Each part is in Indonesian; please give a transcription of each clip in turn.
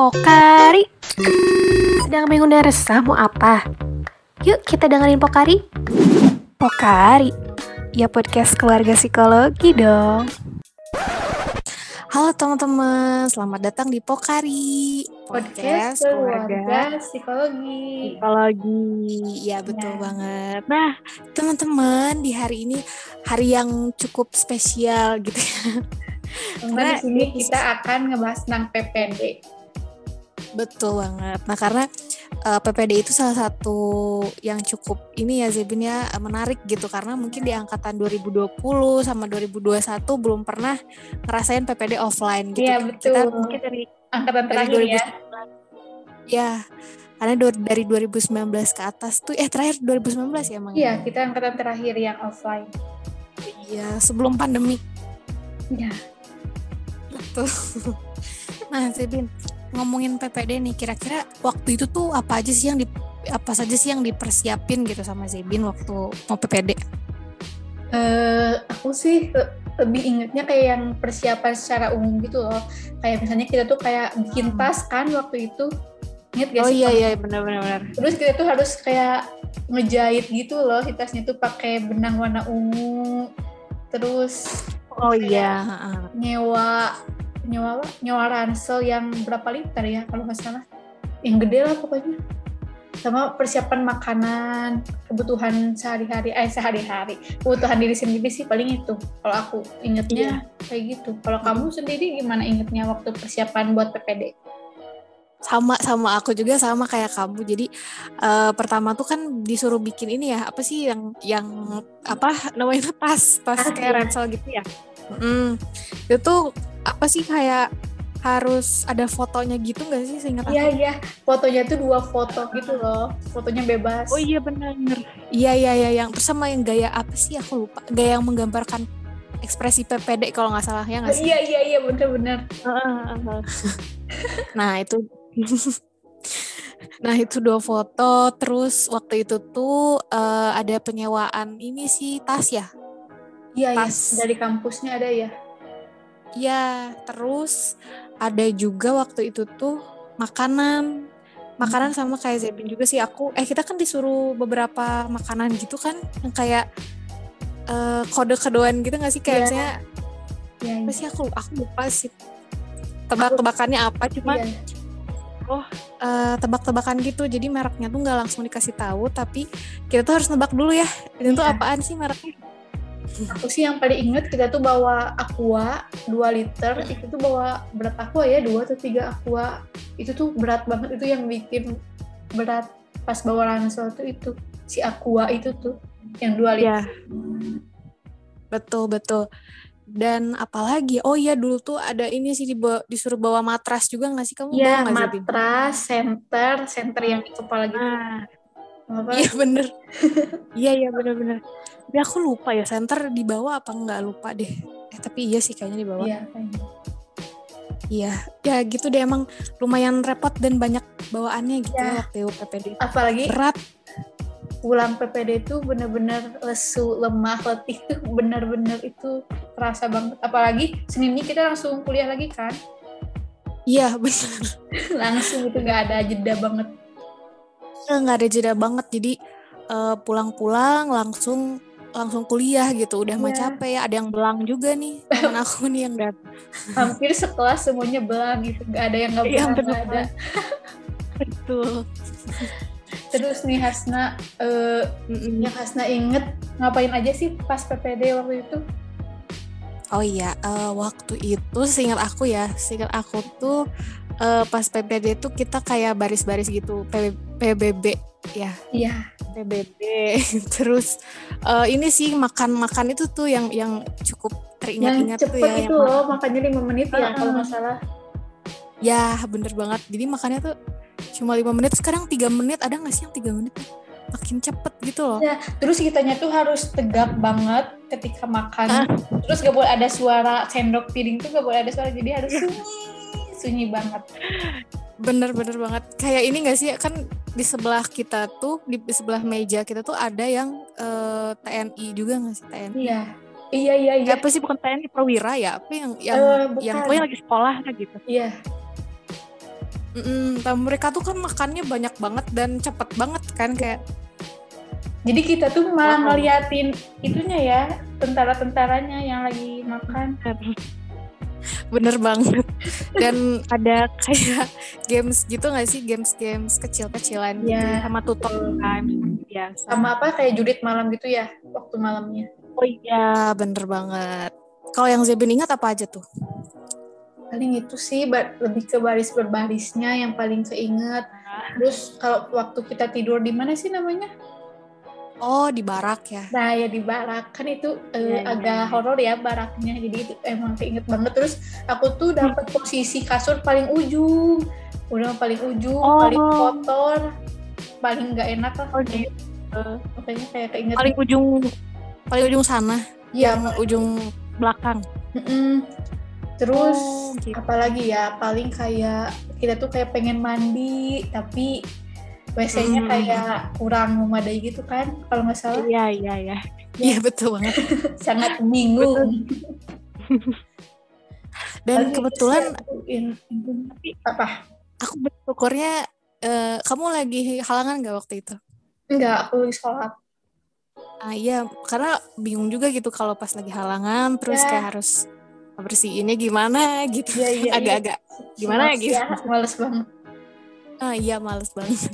Pokari. Sedang bingung dan resah mau apa? Yuk kita dengerin Pokari. Pokari. Ya podcast keluarga psikologi dong. Halo teman-teman, selamat datang di Pokari. Podcast keluarga psikologi. Psikologi, ya betul Ya. banget. Nah teman-teman di hari ini hari yang cukup spesial gitu ya. Karena di sini kita akan ngebahas tentang PPD. Betul banget. Nah karena eh, PPD itu salah satu yang cukup ini ya Zebin ya eh, menarik gitu karena mungkin di angkatan 2020 sama 2021 belum pernah ngerasain PPD offline gitu. Iya, Kita betul. mungkin dari Angkatan dari terakhir ya. 2019. Ya, karena do- dari 2019 ke atas tuh eh terakhir 2019 ya emang. Iya, kita angkatan terakhir yang offline. Iya, sebelum pandemi. Iya. Betul. nah, Zebin, ngomongin PPD nih, kira-kira waktu itu tuh apa aja sih yang di apa saja sih yang dipersiapin gitu sama Zebin waktu mau PPD? Eh, aku sih le- lebih ingetnya kayak yang persiapan secara umum gitu loh. Kayak misalnya kita tuh kayak bikin tas kan waktu itu. Ingat gak Oh sih? iya Pak? iya benar-benar benar. Terus kita tuh harus kayak ngejahit gitu loh si tasnya tuh pakai benang warna ungu. Terus Oh iya, nyewa nyewa apa? nyewa ransel yang berapa liter ya kalau nggak salah. Yang gede lah pokoknya. Sama persiapan makanan kebutuhan sehari-hari eh sehari-hari. Kebutuhan diri sendiri sih paling itu. Kalau aku ingetnya kayak gitu. Kalau kamu sendiri gimana ingetnya waktu persiapan buat PPD sama sama aku juga sama kayak kamu. Jadi eh, pertama tuh kan disuruh bikin ini ya, apa sih yang yang apa namanya tas, tas Tas, kayak iya. ransel gitu ya. Mm. Itu tuh apa sih kayak harus ada fotonya gitu nggak sih seingat aku? iya iya fotonya tuh dua foto gitu loh fotonya bebas Oh iya benar. Iya iya iya yang terus sama yang gaya apa sih aku lupa. Gaya yang menggambarkan ekspresi PPD kalau nggak salah ya nggak sih? iya iya iya bener-bener nah itu Nah itu dua foto. Terus waktu itu tuh eh, ada penyewaan ini sih tas ya. iya iya. Tas. dari kampusnya ada ya Iya terus ada juga waktu itu tuh makanan. Makanan sama kayak Zebin juga sih. Aku eh kita kan disuruh beberapa makanan gitu kan yang kayak eh, kode-kodean gitu nggak sih? Kayak Iya. misalnya iya apa sih aku aku lupa sih. Tebak-tebakannya apa cuma iya. eh, tebak-tebakan gitu jadi mereknya tuh nggak langsung dikasih tahu tapi kita tuh harus nebak dulu ya ini tuh Iya. apaan sih mereknya Aku sih yang paling inget kita tuh bawa aqua 2 liter, itu tuh bawa berat aqua ya, 2 atau 3 aqua. Itu tuh berat banget, itu yang bikin berat pas bawa ransel tuh itu. Si aqua itu tuh, yang 2 ya liter. betul betul dan apalagi oh iya dulu tuh ada ini sih dibawa, disuruh bawa matras juga nggak sih? Kamu bawa Iya, nggak matras, center, center yang di kepala gitu. nah Apa? iya bener. Iya iya bener-bener tapi aku lupa ya center dibawa apa nggak? Lupa deh. Eh tapi iya sih kayaknya dibawa. Iya, kayaknya. iya. Ya gitu deh emang lumayan repot dan banyak bawaannya gitu Iya. waktu PPD Apalagi berat pulang PPD itu bener-bener lesu, lemah, letih tuh bener-bener itu terasa banget. Apalagi Seninnya kita langsung kuliah lagi kan. iya bener. Langsung itu nggak ada jeda banget. Ya, nggak ada jeda banget. Jadi eh, pulang-pulang langsung langsung kuliah gitu. Udah mah Iya. capek. Ya ada yang belang juga nih. Temen aku nih yang datang hampir sekelas semuanya belang gitu. Nggak ada yang nggak Iya, belang ada. betul terus nih Hasna eh, yang Hasna inget ngapain aja sih pas PPD waktu itu? Oh iya eh, waktu itu seingat aku ya seingat aku tuh eh, pas PPD tuh kita kayak baris-baris gitu PB PBB ya. Iya. PBB terus eh, ini sih makan-makan itu tuh yang yang cukup yang teringat-ingat tuh cepet ya itu yang loh makanya lima menit ya Heeh. kalau nggak salah. Ya bener banget. Jadi makannya tuh cuma lima menit. Sekarang tiga menit. Ada nggak sih yang tiga menit? Makin cepet gitu loh. ya terus kitanya tuh harus tegak banget ketika Ah. makan terus gak boleh ada suara sendok piring tuh gak boleh ada suara jadi harus sunyi sunyi banget Bener-bener banget. Kayak ini gak sih? Kan di sebelah kita tuh, di sebelah meja kita tuh ada yang eh, TNI juga gak sih? TNI. iya iya iya Ya, iya apa sih bukan TNI Prawira ya? Apa yang yang Eh, yang pokoknya lagi sekolah gitu. iya Mm-mm, tapi mereka tuh kan makannya banyak banget dan cepet banget kan kayak Jadi kita tuh malah Wow. ngeliatin itunya ya, tentara-tentaranya yang lagi makan. bener banget dan ada kayak games gitu nggak sih games-games kecil-kecilan gitu Iya. sama tutor kan biasa Sama apa kayak jurit malam gitu ya, waktu malamnya. oh iya bener banget kalau yang Zebin ingat apa aja tuh Paling itu sih lebih ke baris berbarisnya yang paling keinget. Terus kalau waktu kita tidur di mana sih namanya? oh di barak ya? Nah ya di barak. Kan itu eh, Iya, iya, agak iya. horor ya baraknya. Jadi itu emang keinget banget. Terus aku tuh dapat posisi kasur paling ujung. Udah paling ujung Oh. paling kotor. Paling nggak enak lah. Oh gitu. Makanya kayak keinget. Paling ujung paling ujung sana? Ya yang ujung belakang? Mm-mm. Terus Oh, gitu. apalagi ya paling kayak kita tuh kayak pengen mandi tapi WC-nya Mm. kayak kurang memadai gitu kan kalau nggak salah. Iya iya iya. Iya betul banget. Sangat bingung dan itu kebetulan in- apa? Aku bersyukurnya eh, kamu lagi halangan nggak waktu itu? Enggak aku lagi sholat. Ah iya, karena bingung juga gitu kalau pas lagi halangan terus Ya. kayak harus bersihinnya gimana gitu. Iya, iya. Agak-agak gimana Males gitu. ya, males banget. Ah iya males banget.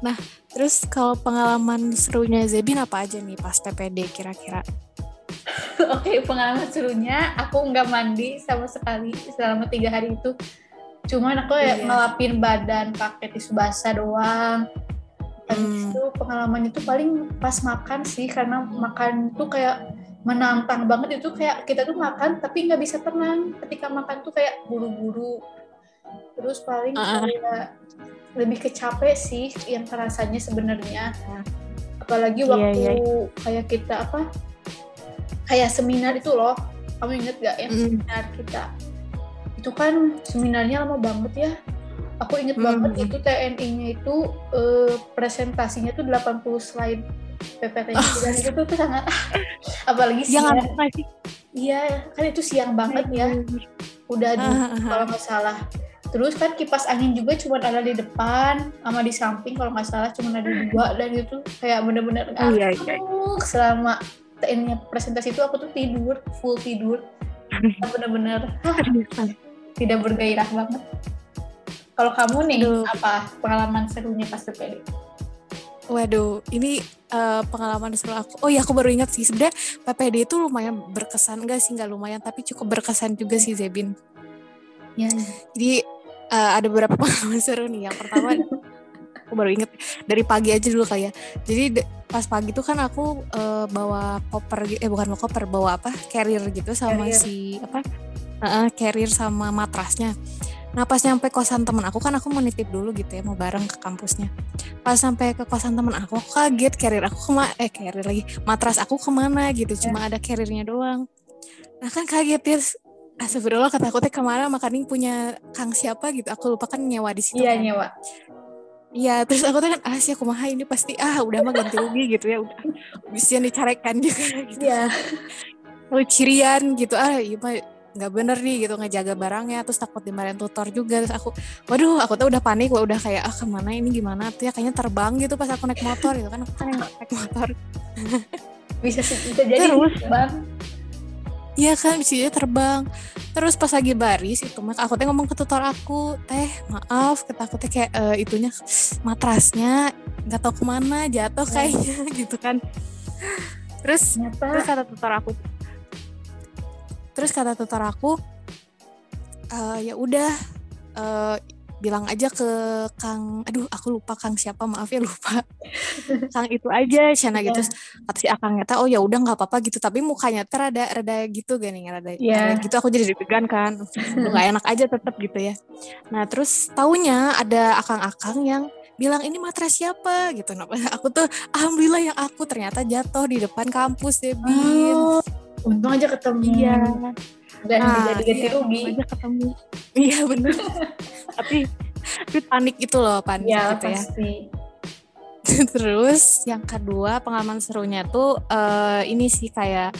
Nah, terus kalau pengalaman serunya Zebin apa aja nih pas PPD kira-kira? Oke, pengalaman serunya aku nggak mandi sama sekali selama tiga hari itu. Cuman aku ya Iya. ngelapin badan pakai tisu basah doang. Habis Hmm. itu pengalamannya tuh paling pas makan sih karena makan tuh kayak menantang banget itu kayak kita tuh makan tapi nggak bisa tenang ketika makan tuh kayak buru-buru terus paling Ah. kayak lebih kecapek sih yang terasanya sebenarnya Ah. apalagi Iya, waktu iya. kayak kita apa kayak seminar itu loh kamu inget gak yang Mm. seminar kita itu kan seminarnya lama banget ya aku inget Hmm. banget itu TNI-nya itu eh, presentasinya tuh 80 slide PPT-nya dan itu tuh, sangat. Apalagi siang. iya kan itu siang banget ya. Udah di Ah, ah, ah. kalau nggak salah. Terus kan kipas angin juga cuma ada di depan sama di samping kalau nggak salah. Cuma ada dua dan itu kayak bener-bener Oh, iya, iya. ngantuk selama presentasi itu aku tuh tidur full tidur. Bener-bener tidak bergairah banget. Kalau kamu nih Aduh. apa pengalaman serunya pas PPD Waduh, ini eh, pengalaman seru aku. Oh iya, aku baru ingat sih. Sebenarnya PPD itu lumayan berkesan. Enggak sih, enggak lumayan. Tapi cukup berkesan juga sih, Zebin. ya Jadi eh, ada beberapa pengalaman seru nih. Yang pertama, aku baru inget dari pagi aja dulu kayak. Jadi pas pagi tuh kan aku eh, bawa koper, eh bukan bawa koper, bawa apa? Carrier gitu sama Carrier. si apa? Heeh, carrier sama matrasnya. Nah pas nyampe kosan temen aku kan aku mau nitip dulu gitu ya mau bareng ke kampusnya. Pas sampai ke kosan temen aku aku kaget carrier aku ke mana eh carrier lagi matras aku ke mana gitu cuma ada carriernya doang. Nah kan kaget ya Astagfirullah kata aku teh ke mana makanya punya kang siapa gitu aku lupa kan nyewa di situ iya kan. nyewa Iya terus aku tuh kan ah sih aku mah ini pasti ah udah mah ganti rugi gitu ya udah bisa dicarekan juga gitu. iya Lalu cirian gitu ah iya mah nggak bener nih gitu ngejaga barangnya terus takut dimarahin tutor juga. Terus aku waduh aku tuh udah panik udah kayak ah ke mana ini gimana? Tuh ya kayaknya terbang gitu pas aku naik motor gitu kan aku kan yang naik motor. Bisa bisa jadi Terus? bang iya kan bisa aja terbang. Terus pas lagi baris itu mah aku teh ngomong ke tutor aku teh maaf kata aku teh kayak eh, itunya matrasnya nggak tahu ke mana jatuh kayaknya gitu kan. Terus terus ternyata kata tutor aku terus kata tutor aku "Eh, ya udah eh, bilang aja ke Kang aduh aku lupa Kang siapa maaf ya lupa. Kang itu aja Shana gitu Iya. Terus kata si Akang nyata oh ya udah nggak apa-apa gitu. Tapi mukanya tuh rada rada gitu gini rada, Iya. rada gitu. Aku jadi deg-degan kan. Nggak enak aja tetap gitu ya. Nah terus taunya ada akang-akang yang bilang ini matras siapa? Gitu. Nah, aku tuh alhamdulillah yang aku ternyata jatuh di depan kampus Debin Oh, untung aja ketemu Iya. dan Nah, tidak diganti iya, rugi aja ketemu. Iya bener. tapi tapi panik itu loh panik ya gitu ya. pasti Terus yang kedua pengalaman serunya tuh eh, ini sih kayak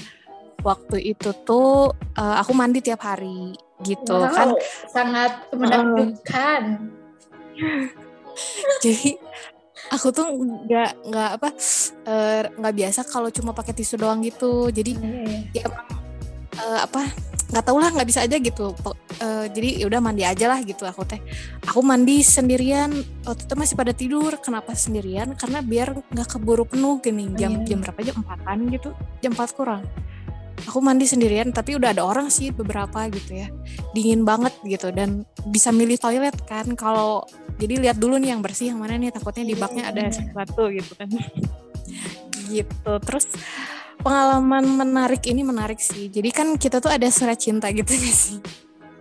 waktu itu tuh eh, aku mandi tiap hari gitu wow, kan. sangat menakjubkan jadi aku tuh nggak nggak apa eh, nggak biasa kalau cuma pakai tisu doang gitu. Jadi Iya, iya. ya eh, apa nggak tau lah nggak bisa aja gitu. Eh, jadi ya udah mandi aja lah gitu. Aku teh aku mandi sendirian. Waktu itu masih pada tidur. Kenapa sendirian? Karena biar nggak keburu penuh gini. Jam iya. jam berapa? Jam empatan gitu. Jam 4 kurang aku mandi sendirian tapi udah ada orang sih beberapa gitu ya. Dingin banget gitu dan bisa milih toilet kan. Kalau jadi lihat dulu nih yang bersih yang mana nih? Takutnya di baknya ada. Iya. sesuatu gitu kan. Gitu. Terus pengalaman menarik ini menarik sih. Jadi kan kita tuh ada surat cinta gitu gak sih?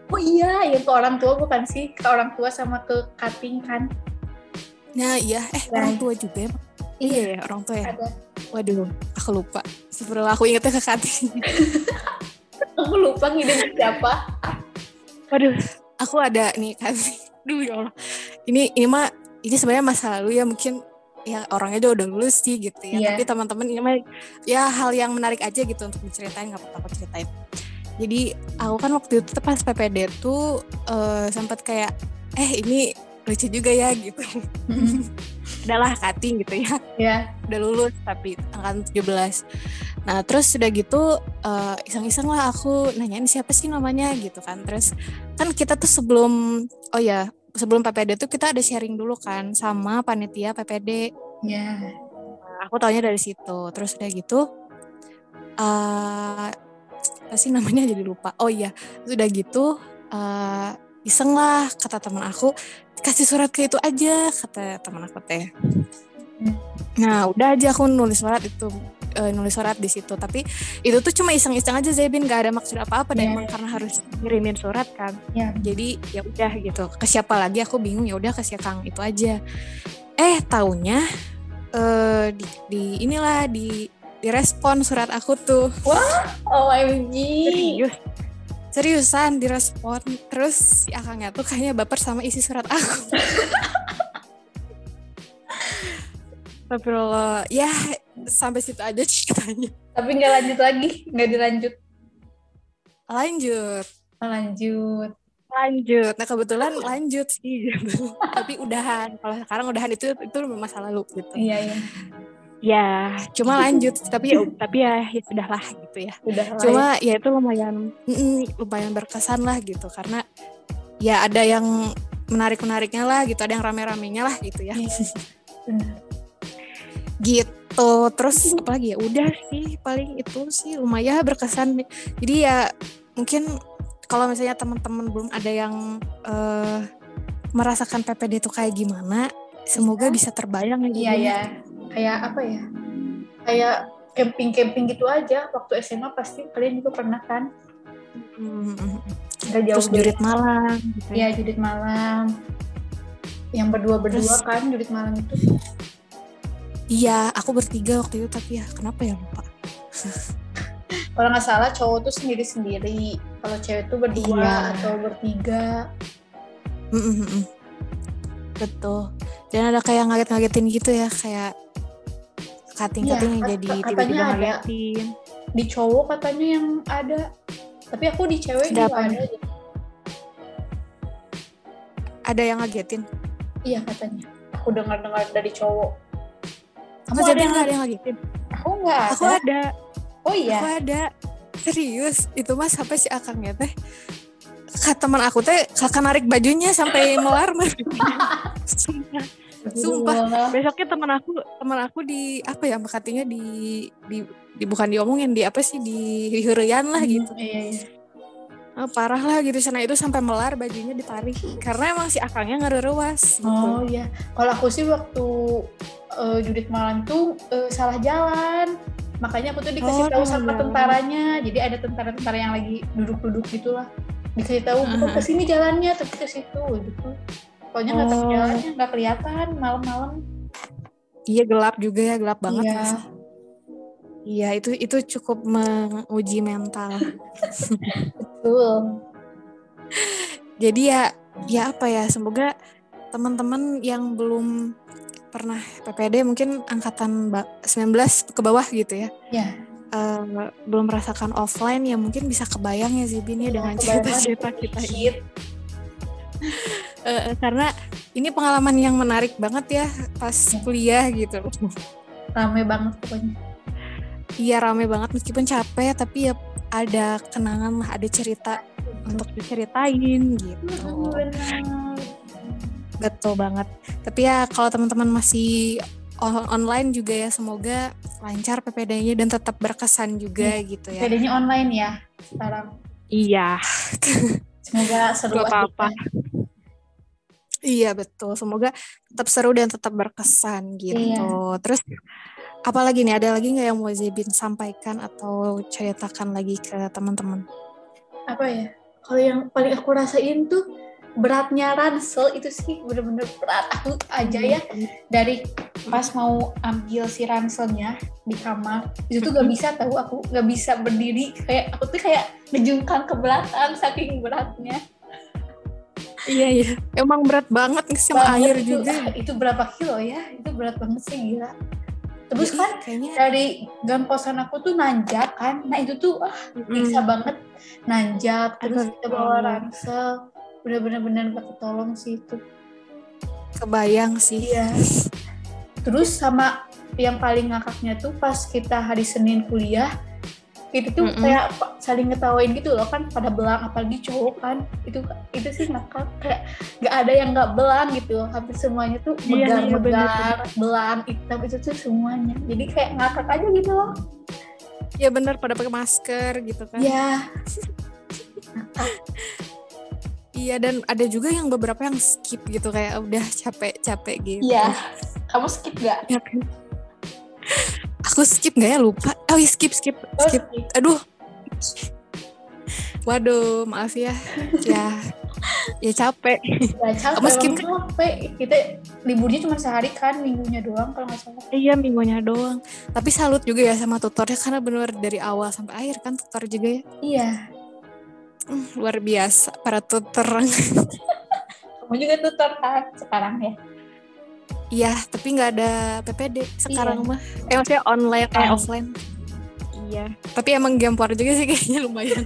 Oh iya, yang ke orang tua bukan sih? Ke orang tua sama ke cutting kan? nah iya. Eh Ya. orang tua juga ya iya ya orang tua ya. Ada. waduh aku lupa. Sebelum aku ingetnya ke Kati Aku lupa ngide siapa. waduh aku ada nih Kati Duh ya Allah. Ini ini mah ini sebenarnya masa lalu ya mungkin ya orangnya udah udah lulus sih gitu ya. Iya. tapi teman-teman ini mah ya hal yang menarik aja gitu untuk diceritain nggak apa-apa ceritain. Jadi aku kan waktu itu pas PPD tuh eh, sempat kayak eh ini lucu juga ya gitu. Adalah cutting gitu ya. Ya, udah lulus tapi angkatan 17 nah terus udah gitu eh, iseng-iseng lah aku nanyain siapa sih namanya gitu kan. Terus kan kita tuh sebelum oh ya sebelum PPD tuh kita ada sharing dulu kan sama panitia PPD ya. Nah, aku taunya dari situ. Terus udah gitu eh apa sih namanya jadi lupa. Oh iya terus udah gitu eh iseng lah kata teman aku kasih surat ke itu aja kata teman aku teh. Nah udah aja aku nulis surat itu eh, nulis surat di situ. Tapi itu tuh cuma iseng-iseng aja Zebin gak ada maksud apa-apa dan Iya. emang karena harus ngirimin surat kan. Ya. jadi ya udah gitu. Ke siapa lagi? Aku bingung. Ya udah ke si Kang itu aja. Eh taunya eh di, di inilah di direspon surat aku tuh. OMG. serius seriusan direspon. Terus si akangnya tuh kayaknya baper sama isi surat aku. Astagfirullah. Ya sampai situ aja ceritanya. Tapi nggak lanjut lagi, nggak dilanjut. lanjut. Lanjut. lanjut. Nah kebetulan lanjut sih. Tapi udahan. Kalau sekarang udahan itu itu masa lalu gitu. Iya, iya. Ya cuma lanjut tapi ya tapi ya, ya sudahlah gitu ya Udah lah. cuma ya itu lumayan mm, lumayan berkesan lah gitu karena ya ada yang menarik menariknya lah gitu ada yang rame ramenya lah gitu ya ya. Iya. Gitu terus apalagi ya udah sih paling itu sih lumayan berkesan jadi ya mungkin kalau misalnya teman-teman belum ada yang eh, merasakan PPD itu kayak gimana semoga bisa terbayang ya Iya, jadinya. Ya. Kayak apa ya? Kayak camping-camping gitu aja. Waktu SMA pasti kalian juga pernah kan? Hmm, Nggak jauh terus jurit malam gitu Iya, judit malam. Yang berdua-berdua Terus- kan judit malam itu. Iya, aku bertiga waktu itu tapi ya kenapa ya lupa. Kalau nggak salah cowok tuh sendiri-sendiri. Kalau cewek tuh berdua Iya. atau bertiga. Mm, mm, mm, mm. Betul. Dan ada kayak ngaget-ngagetin gitu ya, kayak cutting-cutting kat- jadi katanya tiba-tiba ngagetin. Di cowok katanya yang ada. Tapi aku di cewek juga ada. Ada yang ngagetin. Iya katanya. Aku dengar-dengar dari cowok. Kamu ada yang ada yang ngagetin? Aku nggak ada. Aku ada, Oh iya. aku ada. Serius, itu mah sampai si akangnya teh kata teman aku teh kakak narik bajunya sampai melar Sumpah. Besoknya teman aku teman aku di apa ya makatinya di, di di bukan diomongin di apa sih di hurian lah gitu. Iya, iya. Ah, parah lah gitu sana itu sampai melar bajunya ditarik karena emang si akangnya ngereruas gitu. Oh iya. Kalau aku sih waktu eh, judit malam tuh eh, salah jalan. Makanya aku tuh Oh, dikasih tahu salah sama jalan. tentaranya. Jadi ada tentara-tentara yang lagi duduk-duduk gitulah. Dikasih tahu bukan Aha. ke sini jalannya, tapi ke situ gitu. Pokoknya nggak Oh. jalannya, nggak kelihatan malam-malam. Iya gelap juga ya gelap banget. Iya. Iya itu itu cukup menguji mental. Betul. Jadi ya ya apa ya semoga teman-teman yang belum pernah PPD mungkin angkatan ba- 19 ke bawah gitu ya. Ya. eh, belum merasakan offline ya mungkin bisa kebayang ya Zibin ya dengan Kebayang cerita-cerita kita ini. Eh, karena ini pengalaman yang menarik banget ya pas kuliah gitu. Rame banget pokoknya. Iya rame banget meskipun capek tapi ya ada kenangan lah, ada cerita untuk diceritain gitu. Benar. Betul banget. Tapi ya kalau teman-teman masih on- online juga ya semoga lancar PPD-nya dan tetap berkesan juga gitu ya. Bedanya online ya sekarang. Iya. Semoga seru apa-apa. Iya betul. Semoga tetap seru dan tetap berkesan gitu. Iya. Terus apalagi nih? Ada lagi nggak yang mau Zebin sampaikan atau ceritakan lagi ke teman-teman? Apa ya? Kalau yang paling aku rasain tuh beratnya ransel itu sih bener-bener berat aku aja ya dari pas mau ambil si ranselnya di kamar itu tuh gak bisa tahu aku gak bisa berdiri kayak aku tuh kayak ngejungkang ke belakang saking beratnya Iya iya. Emang berat banget nih sama air itu, juga. ah, itu berapa kilo ya? Itu berat banget sih gila. Terus kan kayaknya dari gang kosan aku tuh nanjak kan. Nah itu tuh ah bisa mm, banget nanjak terus Aduh, kita bawa ransel. Bener-bener bener gak ketolong sih itu. Kebayang sih. iya. Terus sama yang paling ngakaknya tuh pas kita hari Senin kuliah itu tuh Mm-mm. kayak pa- saling ngetawain gitu loh kan pada belang apalagi cowok kan itu itu sih ngakak kayak gak ada yang gak belang gitu hampir semuanya tuh Iya, iya, megar-megar belang hitam itu tuh semuanya jadi kayak ngakak aja gitu loh Ya bener pada pakai masker gitu kan. ya Iya dan ada juga yang beberapa yang skip gitu kayak udah capek-capek gitu. iya kamu skip gak? Ya kan? Aku skip nggak ya lupa. Oh iya skip skip Oh, skip. Aduh. Waduh, maaf ya. Ya, ya capek. Ya, capek, Kamu skip capek. Kita liburnya cuma sehari kan, minggunya doang kalau nggak salah. Iya minggunya doang. Tapi salut juga ya sama tutornya karena benar dari awal sampai akhir kan tutor juga ya. Iya. Hmm, luar biasa para tutor. Kamu juga tutor kan sekarang ya? Iya, tapi nggak ada PPD sekarang Iya. mah. Eh maksudnya online, eh Online. offline. Iya. Tapi emang gempor juga sih kayaknya lumayan.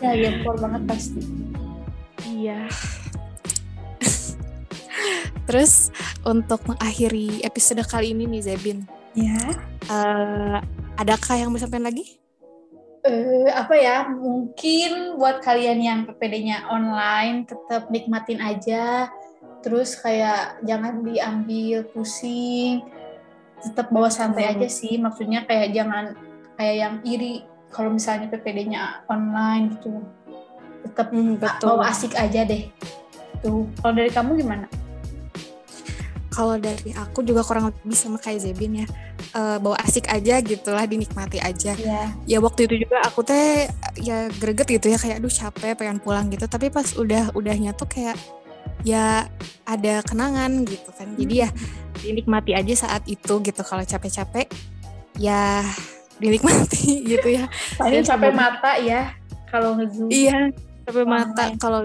Ya, gempor banget pasti. Iya. Terus untuk mengakhiri episode kali ini nih Zebin, Ya. eh adakah yang mau sampaikan lagi? Eh, apa ya? Mungkin buat kalian yang PPD-nya online tetap nikmatin aja. Terus kayak jangan diambil pusing. Tetap bawa santai Hmm. aja sih. Maksudnya kayak jangan kayak yang iri kalau misalnya PPD-nya online gitu. Tetap Hmm, bawa asik aja deh. Tuh, kalau dari kamu gimana? Kalau dari aku juga kurang lebih sama kayak Zebin ya. Eh, bawa asik aja gitulah dinikmati aja. Ya, Ya waktu itu juga aku teh ya greget gitu ya kayak aduh capek pengen pulang gitu. Tapi pas udah udahnya tuh kayak ya ada kenangan gitu kan. Jadi ya dinikmati aja saat itu gitu. Kalau capek-capek ya dinikmati gitu ya. paling Dan capek mata ya kalau ngezoom. Iya, Online. mata kalau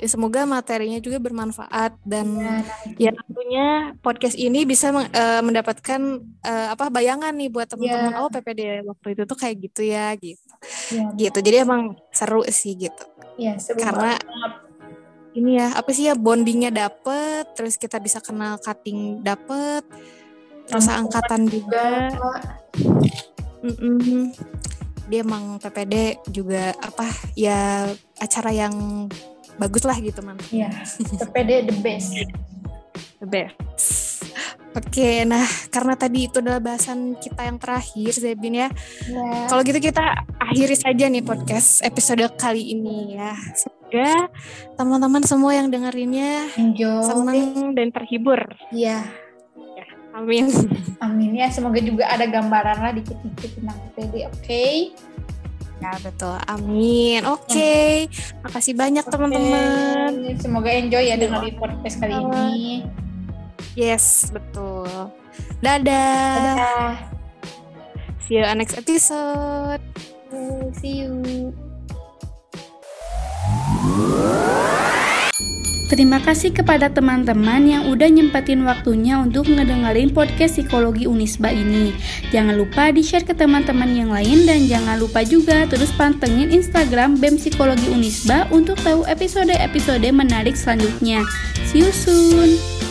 Ya, semoga materinya juga bermanfaat dan Ya, ya tentunya podcast ini bisa eh, mendapatkan eh, apa bayangan nih buat teman-teman Iya. oh PPD waktu itu tuh kayak gitu ya gitu. ya, Gitu. Jadi emang seru sih gitu. ya, seru Karena banget. Ini ya apa sih ya bondingnya dapet, terus kita bisa kenal cutting dapet, terus Sama angkatan juga. Mm-mm. Dia emang PPD juga apa ya acara yang bagus lah gitu man. Iya, PPD the best. The best. Oke, nah karena tadi itu adalah bahasan kita yang terakhir, Zebin ya. Ya, Kalau gitu kita akhiri saja nih podcast episode kali ini ya. Semoga teman-teman semua yang dengerinnya enjoy. senang dan terhibur. Iya, Amin. amin ya. Semoga juga ada gambaran lah dikit-dikit tentang PPD, oke? Ya betul, amin. Oke, makasih banyak teman-teman. Oke, Semoga enjoy ya dengerin podcast kali ini. Yes, betul. Dadah. Dadah. See you on next episode. See you. Terima kasih kepada teman-teman yang udah nyempetin waktunya untuk ngedengerin podcast Psikologi Unisba ini. Jangan lupa di-share ke teman-teman yang lain dan jangan lupa juga terus pantengin Instagram BEM Psikologi Unisba untuk tahu episode-episode menarik selanjutnya. See you soon!